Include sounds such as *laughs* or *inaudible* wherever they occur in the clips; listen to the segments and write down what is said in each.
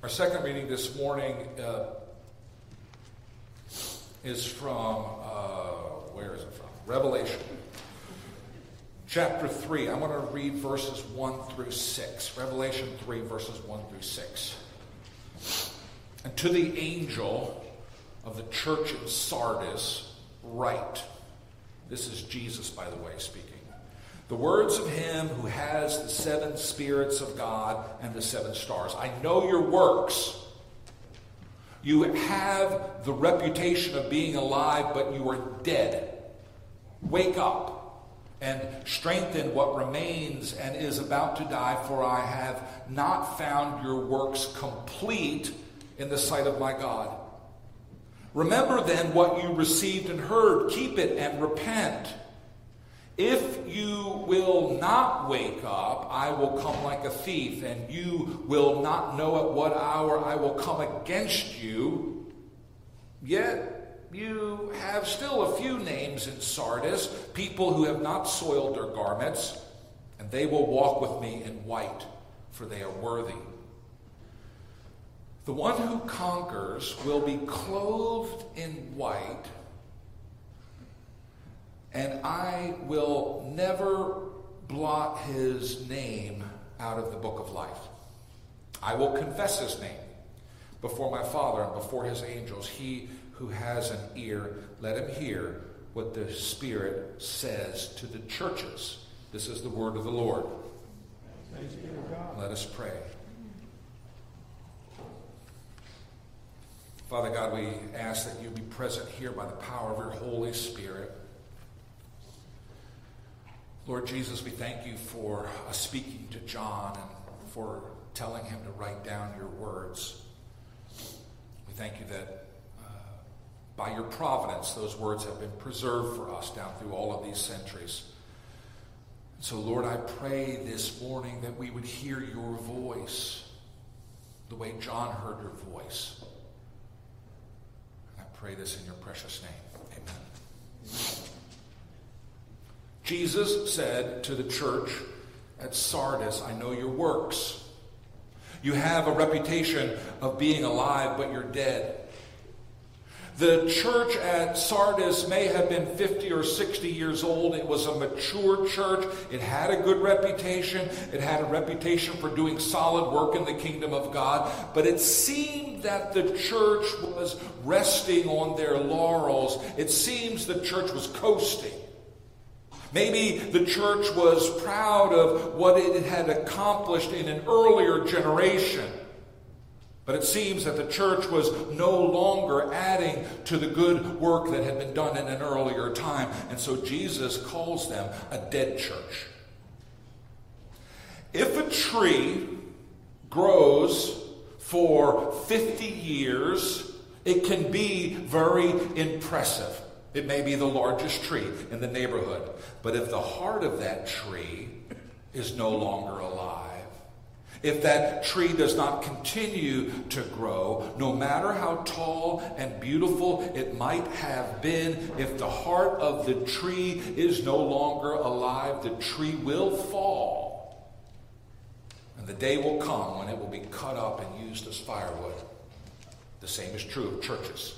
Our second reading this morning uh, is from, uh, where is it from? Revelation. Chapter 3. I'm going to read verses 1 through 6. Revelation 3, verses 1 through 6. And to the angel of the church in Sardis, write. This is Jesus, by the way, speaking. The words of him who has the seven spirits of God and the seven stars. I know your works. You have the reputation of being alive, but you are dead. Wake up and strengthen what remains and is about to die, for I have not found your works complete in the sight of my God. Remember then what you received and heard, keep it and repent. If you will not wake up, I will come like a thief, and you will not know at what hour I will come against you. Yet you have still a few names in Sardis, people who have not soiled their garments, and they will walk with me in white, for they are worthy. The one who conquers will be clothed in white and I will never blot his name out of the book of life. I will confess his name before my Father and before his angels. He who has an ear, let him hear what the Spirit says to the churches. This is the word of the Lord. Let us pray. Father God, we ask that you be present here by the power of your Holy Spirit. Lord Jesus, we thank you for uh, speaking to John and for telling him to write down your words. We thank you that uh, by your providence, those words have been preserved for us down through all of these centuries. So, Lord, I pray this morning that we would hear your voice the way John heard your voice. I pray this in your precious name. Amen. Jesus said to the church at Sardis, I know your works. You have a reputation of being alive, but you're dead. The church at Sardis may have been 50 or 60 years old. It was a mature church. It had a good reputation. It had a reputation for doing solid work in the kingdom of God. But it seemed that the church was resting on their laurels. It seems the church was coasting. Maybe the church was proud of what it had accomplished in an earlier generation. But it seems that the church was no longer adding to the good work that had been done in an earlier time. And so Jesus calls them a dead church. If a tree grows for 50 years, it can be very impressive. It may be the largest tree in the neighborhood. But if the heart of that tree is no longer alive, if that tree does not continue to grow, no matter how tall and beautiful it might have been, if the heart of the tree is no longer alive, the tree will fall. And the day will come when it will be cut up and used as firewood. The same is true of churches.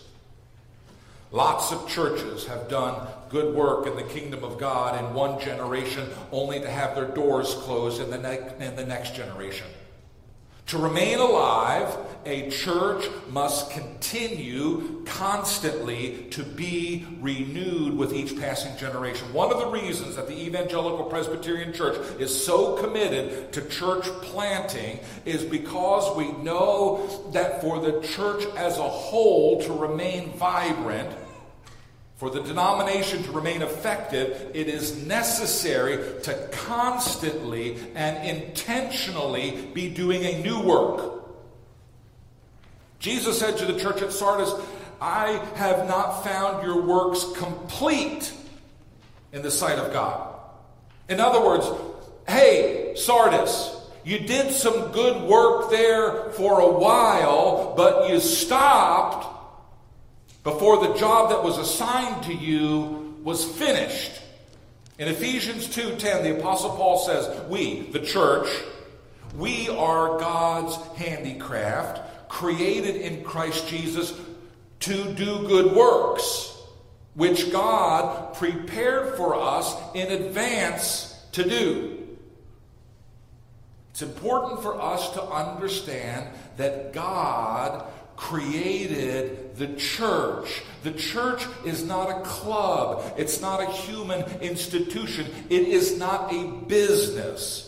Lots of churches have done good work in the kingdom of God in one generation, only to have their doors closed in the, ne- in the next generation. To remain alive, a church must continue constantly to be renewed with each passing generation. One of the reasons that the Evangelical Presbyterian Church is so committed to church planting is because we know that for the church as a whole to remain vibrant, for the denomination to remain effective, it is necessary to constantly and intentionally be doing a new work. Jesus said to the church at Sardis, I have not found your works complete in the sight of God. In other words, hey, Sardis, you did some good work there for a while, but you stopped before the job that was assigned to you was finished. In Ephesians 2:10 the apostle Paul says, "We, the church, We are God's handicraft, created in Christ Jesus to do good works, which God prepared for us in advance to do. It's important for us to understand that God created the church. The church is not a club, it's not a human institution, it is not a business.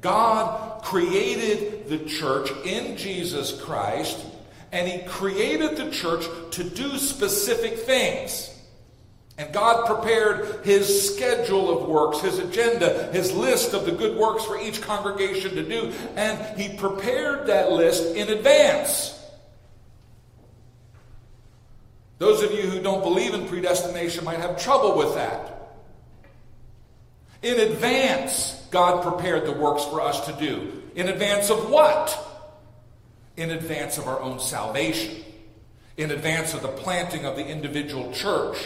God created the church in Jesus Christ, and He created the church to do specific things. And God prepared his schedule of works, his agenda, his list of the good works for each congregation to do, and he prepared that list in advance. Those of you who don't believe in predestination might have trouble with that. In advance, God prepared the works for us to do. In advance of what? In advance of our own salvation. In advance of the planting of the individual church.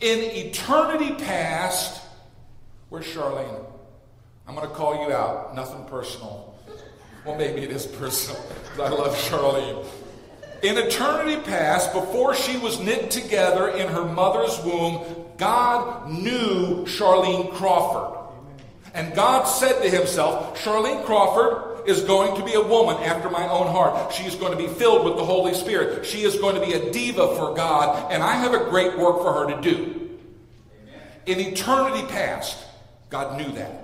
In eternity past, where's Charlene? I'm going to call you out. Nothing personal. Well, maybe it is personal, I love Charlene. In eternity past, before she was knit together in her mother's womb, God knew Charlene Crawford. And God said to himself, Charlene Crawford is going to be a woman after my own heart. She is going to be filled with the Holy Spirit. She is going to be a diva for God, and I have a great work for her to do. In eternity past, God knew that.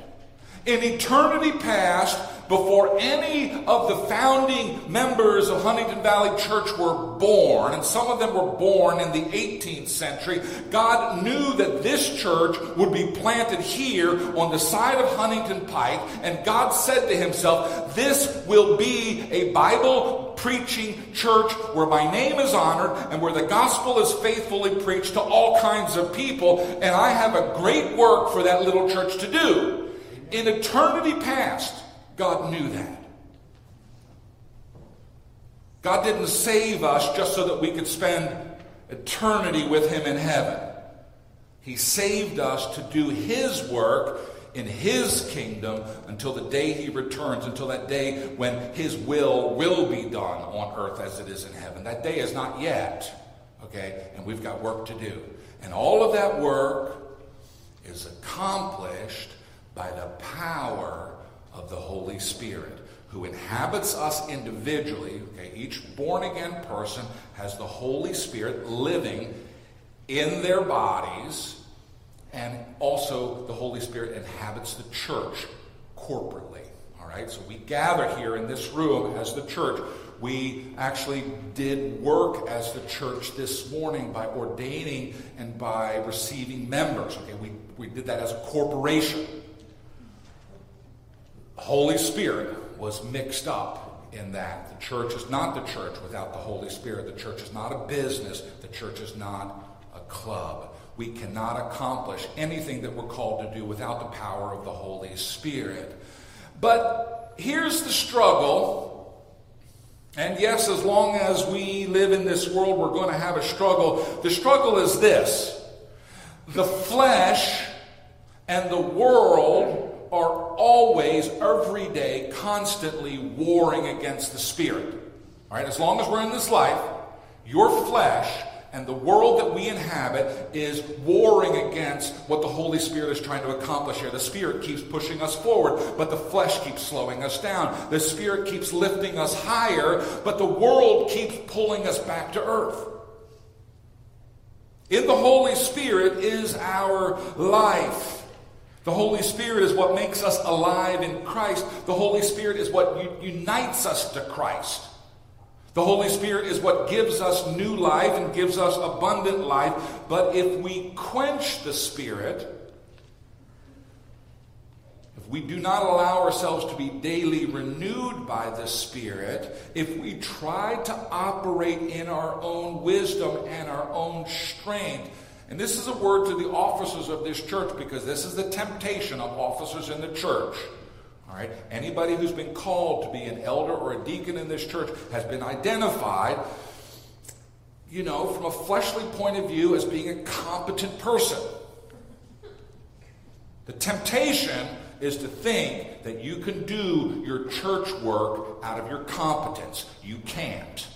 In eternity past, before any of the founding members of Huntingdon Valley Church were born, and some of them were born in the 18th century, God knew that this church would be planted here on the side of Huntingdon Pike, and God said to himself, This will be a Bible preaching church where my name is honored and where the gospel is faithfully preached to all kinds of people, and I have a great work for that little church to do. In eternity past, God knew that. God didn't save us just so that we could spend eternity with Him in heaven. He saved us to do His work in His kingdom until the day He returns, until that day when His will will be done on earth as it is in heaven. That day is not yet, okay? And we've got work to do. And all of that work is accomplished by the power of the Holy Spirit who inhabits us individually. Okay, each born again person has the Holy Spirit living in their bodies, and also the Holy Spirit inhabits the church corporately. All right, so we gather here in this room as the church. We actually did work as the church this morning by ordaining and by receiving members. Okay, we, we did that as a corporation. Holy Spirit was mixed up in that. The church is not the church without the Holy Spirit. The church is not a business. The church is not a club. We cannot accomplish anything that we're called to do without the power of the Holy Spirit. But here's the struggle. And yes, as long as we live in this world, we're going to have a struggle. The struggle is this the flesh and the world are always, every day, constantly warring against the Spirit. All right, as long as we're in this life, your flesh and the world that we inhabit is warring against what the Holy Spirit is trying to accomplish here. The Spirit keeps pushing us forward, but the flesh keeps slowing us down. The Spirit keeps lifting us higher, but the world keeps pulling us back to earth. In the Holy Spirit is our life. The Holy Spirit is what makes us alive in Christ. The Holy Spirit is what unites us to Christ. The Holy Spirit is what gives us new life and gives us abundant life. But if we quench the Spirit, if we do not allow ourselves to be daily renewed by the Spirit, if we try to operate in our own wisdom and our own strength, and this is a word to the officers of this church because this is the temptation of officers in the church. All right? Anybody who's been called to be an elder or a deacon in this church has been identified, you know, from a fleshly point of view as being a competent person. The temptation is to think that you can do your church work out of your competence. You can't.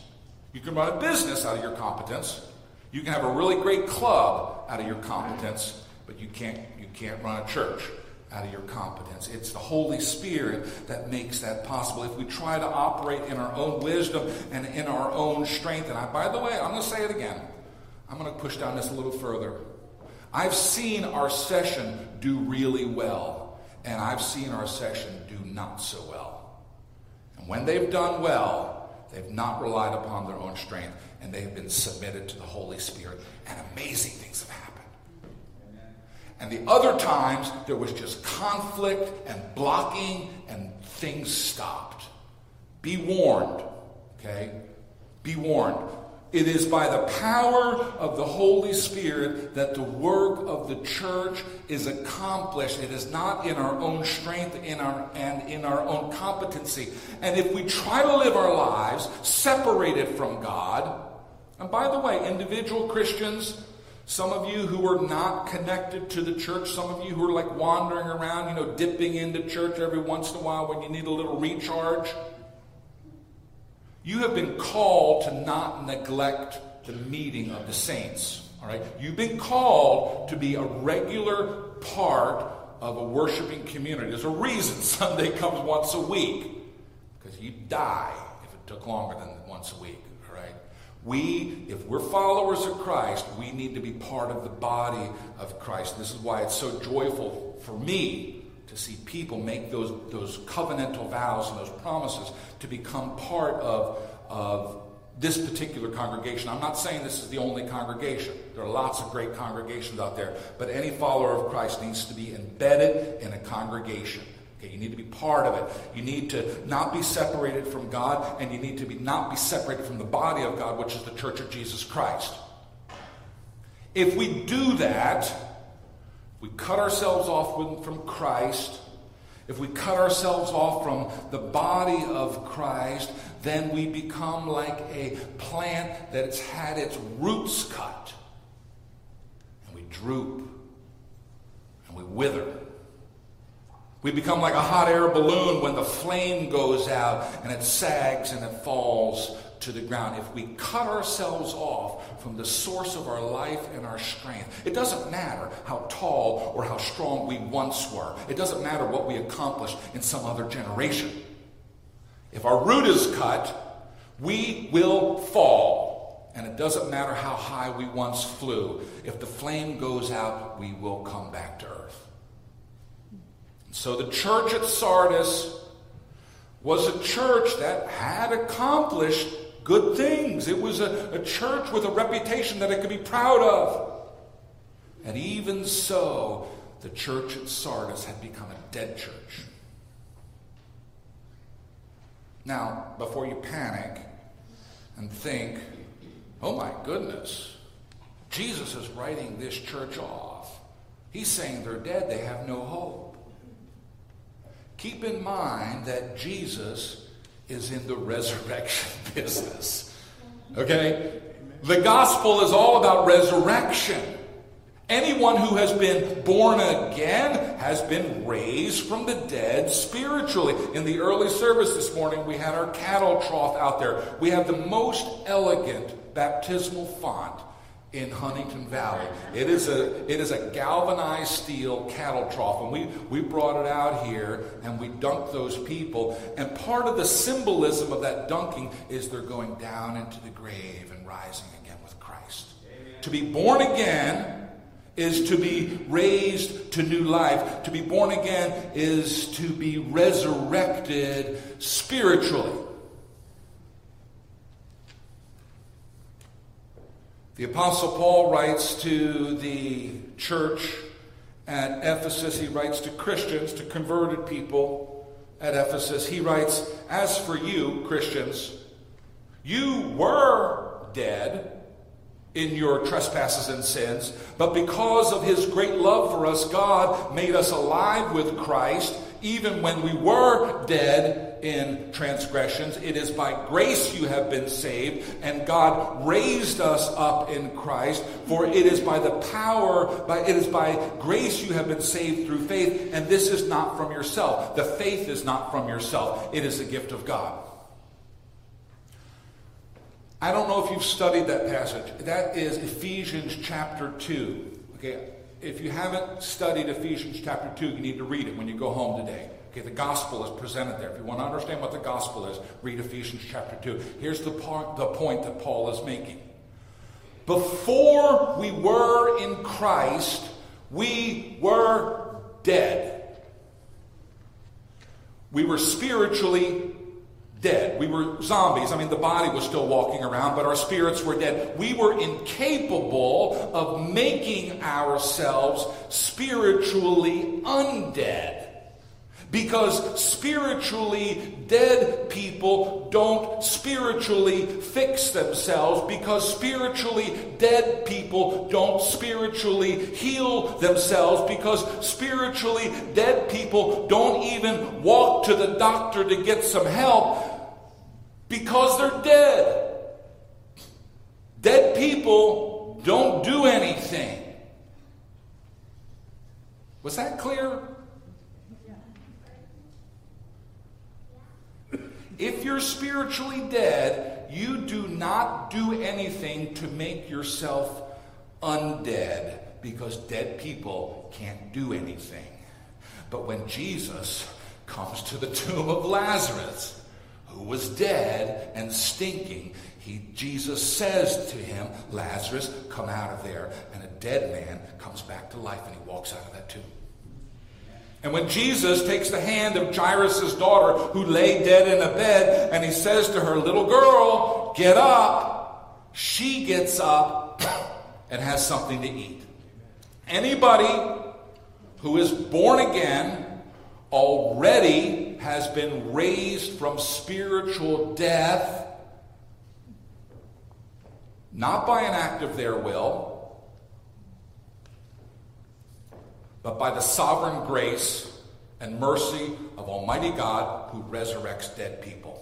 You can run a business out of your competence. You can have a really great club out of your competence, but you can't you can't run a church out of your competence. It's the Holy Spirit that makes that possible. If we try to operate in our own wisdom and in our own strength, and I, by the way, I'm going to say it again. I'm going to push down this a little further. I've seen our session do really well, and I've seen our session do not so well. And when they've done well, they've not relied upon their own strength, and they've been submitted to the Holy Spirit, and amazing things have happened. And the other times, there was just conflict and blocking, and things stopped. Be warned, okay? Be warned. It is by the power of the Holy Spirit that the work of the church is accomplished. It is not in our own strength in our, and in our own competency. And if we try to live our lives separated from God, and by the way, individual Christians, some of you who are not connected to the church, some of you who are like wandering around, you know, dipping into church every once in a while when you need a little recharge. You have been called to not neglect the meeting of the saints. All right? You've been called to be a regular part of a worshiping community. There's a reason *laughs* Sunday comes once a week because you die took longer than once a week. All right? We, if we're followers of Christ, we need to be part of the body of Christ. This is why it's so joyful for me to see people make those, those covenantal vows and those promises to become part of, of this particular congregation. I'm not saying this is the only congregation. There are lots of great congregations out there, but any follower of Christ needs to be embedded in a congregation. Okay, you need to be part of it. You need to not be separated from God, and you need to be not be separated from the body of God, which is the church of Jesus Christ. If we do that, we cut ourselves off from Christ, if we cut ourselves off from the body of Christ, then we become like a plant that's had its roots cut. And we droop and we wither. We become like a hot air balloon when the flame goes out and it sags and it falls to the ground. If we cut ourselves off from the source of our life and our strength, it doesn't matter how tall or how strong we once were. It doesn't matter what we accomplished in some other generation. If our root is cut, we will fall. And it doesn't matter how high we once flew. If the flame goes out, we will come back to earth. So the church at Sardis was a church that had accomplished good things. It was a, a church with a reputation that it could be proud of. And even so, the church at Sardis had become a dead church. Now, before you panic and think, oh my goodness, Jesus is writing this church off. He's saying they're dead, they have no hope. Keep in mind that Jesus is in the *laughs* resurrection business. Okay? The gospel is all about resurrection. Anyone who has been born again has been raised from the dead spiritually. In the early service this morning, we had our cattle trough out there. We have the most elegant baptismal font in Huntingdon Valley. It is a it is a galvanized steel cattle trough, and we we brought it out here and we dunked those people. And part of the symbolism of that dunking is they're going down into the grave and rising again with Christ. Amen. To be born again is to be raised to new life. To be born again is to be resurrected spiritually. The Apostle Paul writes to the church at Ephesus, he writes to Christians, to converted people at Ephesus. He writes, As for you, Christians, you were dead in your trespasses and sins, but because of his great love for us, God made us alive with Christ, even when we were dead in transgressions. It is by grace you have been saved, and God raised us up in Christ. For it is by the power, by it is by grace you have been saved through faith, and this is not from yourself. The faith is not from yourself. It is a gift of God. I don't know if you've studied that passage. That is Ephesians chapter 2. Okay, if you haven't studied Ephesians chapter 2, you need to read it when you go home today. Okay, the gospel is presented there. If you want to understand what the gospel is, read Ephesians chapter 2. Here's the, part, the point that Paul is making. Before we were in Christ, we were dead. We were spiritually dead. We were zombies. I mean, the body was still walking around, but our spirits were dead. We were incapable of making ourselves spiritually undead. Because spiritually dead people don't spiritually fix themselves. Because spiritually dead people don't spiritually heal themselves. Because spiritually dead people don't even walk to the doctor to get some help because they're dead. Dead people don't do anything. Was that clear? If you're spiritually dead, you do not do anything to make yourself undead because dead people can't do anything. But when Jesus comes to the *laughs* tomb of Lazarus, who was dead and stinking, he, Jesus says to him, Lazarus, come out of there. And a dead man comes back to life and he walks out of that tomb. And when Jesus takes the hand of Jairus' daughter, who lay dead in a bed, and he says to her, Little girl, get up, she gets up and has something to eat. Anybody who is born again already has been raised from spiritual death, not by an act of their will but by the sovereign grace and mercy of Almighty God who resurrects dead people.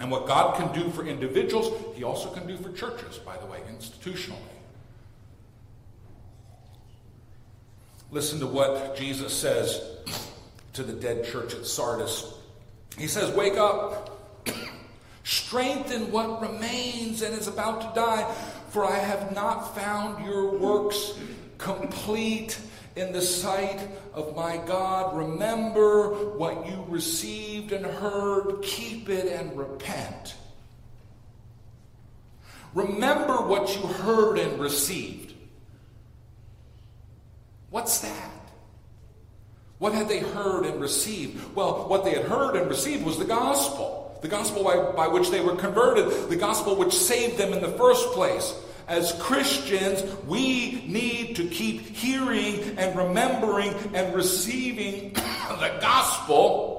And what God can do for individuals, He also can do for churches, by the way, institutionally. Listen to what Jesus says to the dead church at Sardis. He says, Wake up, strengthen what remains and is about to die, for I have not found your works complete in the sight of my God. Remember what you received and heard, keep it and repent. Remember what you heard and received. What's that? What had they heard and received? Well, what they had heard and received was the gospel. The gospel by, by which they were converted, the gospel which saved them in the first place as Christians, we need to keep hearing and remembering and receiving *coughs* the gospel.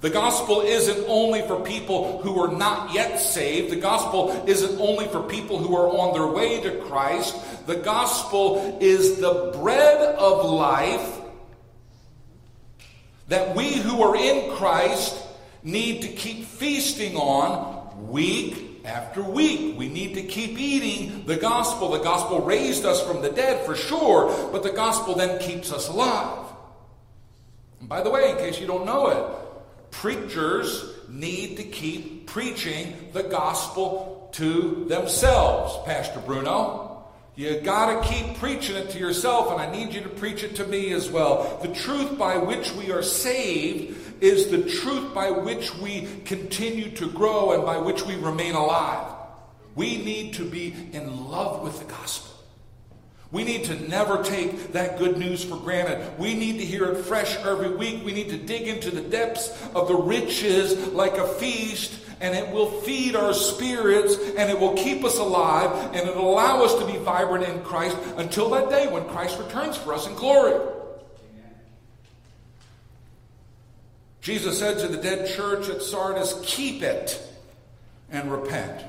The gospel isn't only for people who are not yet saved. The gospel isn't only for people who are on their way to Christ. The gospel is the bread of life that we who are in Christ need to keep feasting on week after week. We need to keep eating the gospel. The gospel raised us from the dead for sure, but the gospel then keeps us alive. And by the way, in case you don't know it, preachers need to keep preaching the gospel to themselves, Pastor Bruno. You got to keep preaching it to yourself, and I need you to preach it to me as well. The truth by which we are saved is the truth by which we continue to grow and by which we remain alive. We need to be in love with the gospel. We need to never take that good news for granted. We need to hear it fresh every week. We need to dig into the depths of the riches like a feast, and it will feed our spirits and it will keep us alive and it will allow us to be vibrant in Christ until that day when Christ returns for us in glory. Jesus said to the dead church at Sardis, Keep it and repent.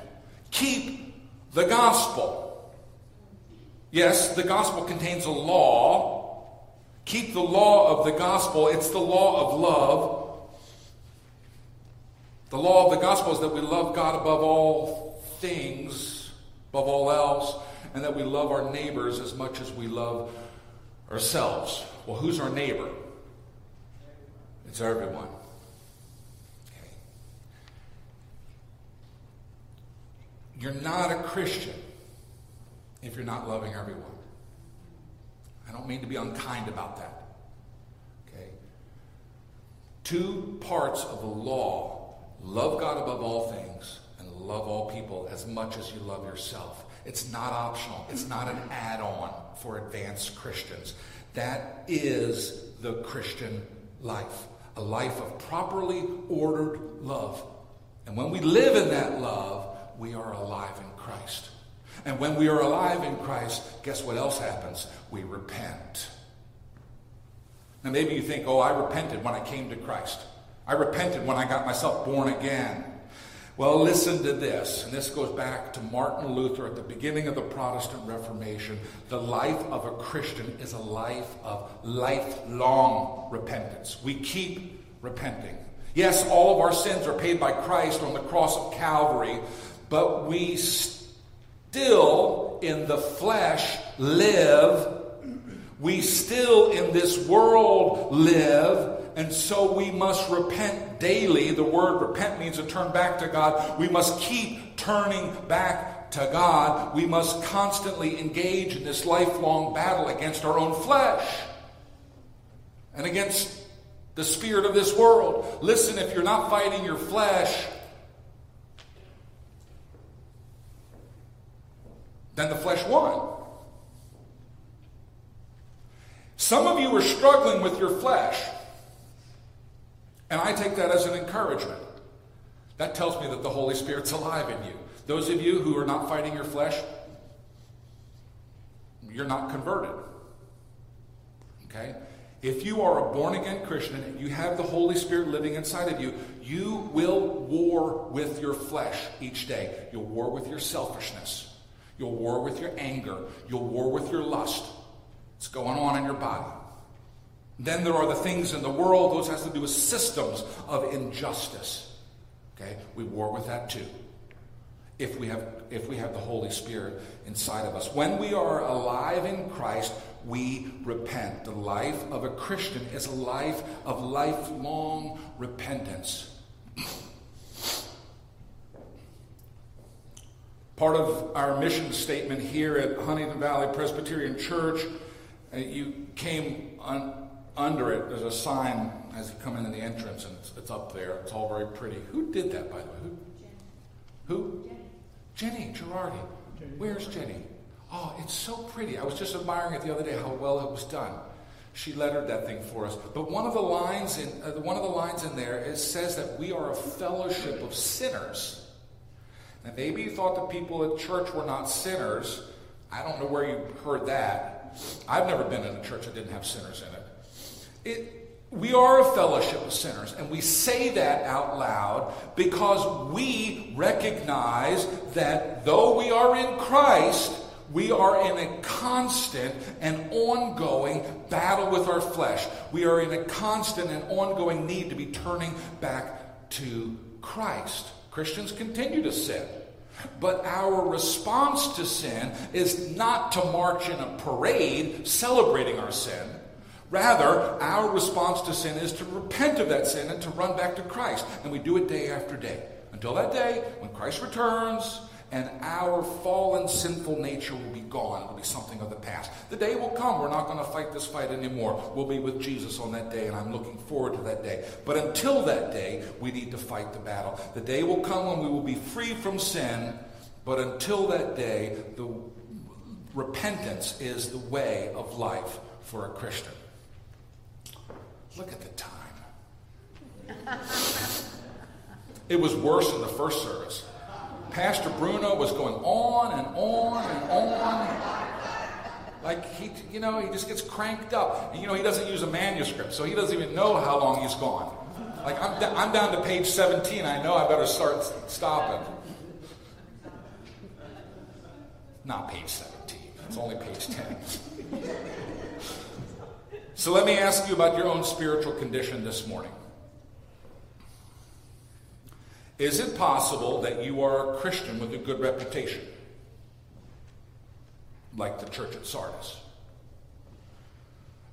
Keep the gospel. Yes, the gospel contains a law. Keep the law of the gospel. It's the law of love. The law of the gospel is that we love God above all things, above all else, and that we love our neighbors as much as we love ourselves. Well, who's our neighbor? It's everyone. Okay. You're not a Christian if you're not loving everyone. I don't mean to be unkind about that. Okay? Two parts of the law love God above all things and love all people as much as you love yourself. It's not optional, it's not an add on for advanced Christians. That is the Christian life a life of properly ordered love. And when we live in that love, we are alive in Christ. And when we are alive in Christ, guess what else happens? We repent. Now, maybe you think, oh, I repented when I came to Christ. I repented when I got myself born again. Well, listen to this, and this goes back to Martin Luther at the beginning of the Protestant Reformation. The life of a Christian is a life of lifelong repentance. We keep repenting. Yes, all of our sins are paid by Christ on the cross of Calvary, but we still in the flesh live. We still in this world live. And so we must repent daily. The word repent means to turn back to God. We must keep turning back to God. We must constantly engage in this lifelong battle against our own flesh and against the spirit of this world. Listen, if you're not fighting your flesh, then the flesh won. Some of you are struggling with your flesh, and I take that as an encouragement. That tells me that the Holy Spirit's alive in you. Those of you who are not fighting your flesh, you're not converted. Okay? If you are a born again Christian and you have the Holy Spirit living inside of you, you will war with your flesh each day. You'll war with your selfishness. You'll war with your anger. You'll war with your lust. It's going on in your body. Then there are the things in the world, those has to do with systems of injustice. Okay? We war with that too. If we have if we have the Holy Spirit inside of us. When we are alive in Christ, we repent. The life of a Christian is a life of lifelong repentance. Part of our mission statement here at Huntingdon Valley Presbyterian Church, uh, you came un- under it. There's a sign as you come in the entrance, and it's, it's, up there. It's all very pretty. Who did that, by the way? Who? Who? Jenny, Jenny Girardi. Where's Jenny? Oh, it's so pretty. I was just admiring it the other day how well it was done. She lettered that thing for us. But one of the lines in uh, one of the lines in there it says that we are a fellowship of sinners. And maybe you thought the people at church were not sinners. I don't know where you heard that. I've never been in a church that didn't have sinners in it. It we are a fellowship of sinners, and we say that out loud because we recognize that though we are in Christ, we are in a constant and ongoing battle with our flesh. We are in a constant and ongoing need to be turning back to Christ. Christians continue to sin. But our response to sin is not to march in a parade celebrating our sin. Rather, our response to sin is to repent of that sin and to run back to Christ. And we do it day after day. Until that day, when Christ returns and our fallen sinful nature will be gone. It'll be something of the past. The day will come. We're not going to fight this fight anymore. We'll be with Jesus on that day, and I'm looking forward to that day. But until that day, we need to fight the battle. The day will come when we will be free from sin, but until that day, the repentance is the way of life for a Christian. Look at the time. it was worse in the first service. Pastor Bruno was going on and on and on. Like he, you know, he just gets cranked up. And, you know, he doesn't use a manuscript, so he doesn't even know how long he's gone. Like I'm, I'm down to page 17. I know I better start stopping. Not page 17. It's only page 10. So let me ask you about your own spiritual condition this morning. Is it possible that you are a Christian with a good reputation? Like the church at Sardis.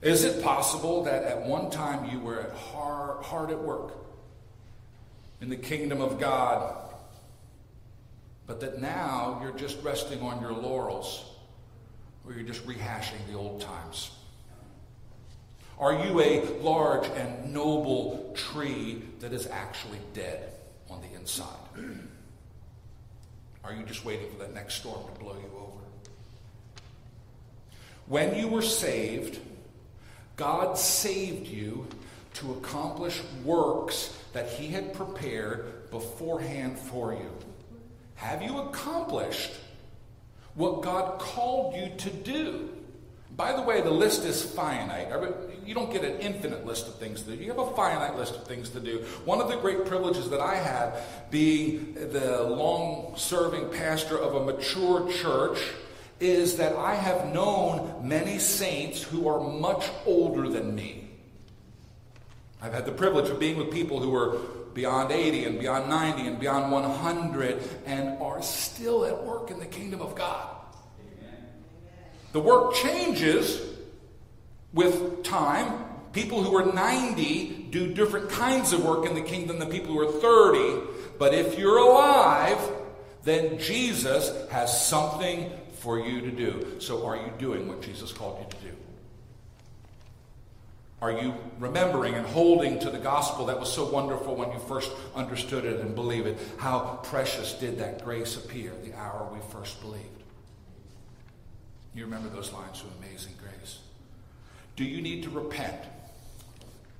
Is it possible that at one time you were hard, hard at work in the kingdom of God, but that now you're just resting on your laurels, or you're just rehashing the old times? Are you a large and noble tree that is actually dead on the inside? Are you just waiting for that next storm to blow you over? When you were saved, God saved you to accomplish works that He had prepared beforehand for you. Have you accomplished what God called you to do? By the way, the list is finite. You don't get an infinite list of things to do. You have a finite list of things to do. One of the great privileges that I had, being the long serving pastor of a mature church, is that I have known many saints who are much older than me. I've had the privilege of being with people who are beyond 80 and beyond 90 and beyond 100 and are still at work in the kingdom of God. The work changes with time. People who are 90 do different kinds of work in the kingdom than people who are 30. But if you're alive, then Jesus has something for you to do. So, are you doing what Jesus called you to do? Are you remembering and holding to the gospel that was so wonderful when you first understood it and believed it? How precious did that grace appear the hour we first believed? You remember those lines from Amazing Grace. Do you need to repent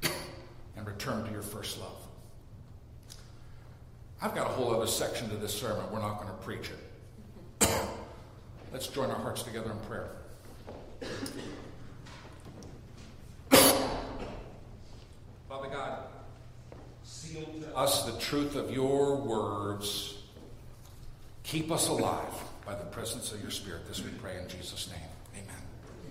and return to your first love? I've got a whole other section to this sermon. We're not going to preach it. Let's join our hearts together in prayer. Father God, seal to us the truth of your words. Keep us alive by the presence of your Spirit. This we pray in Jesus' name.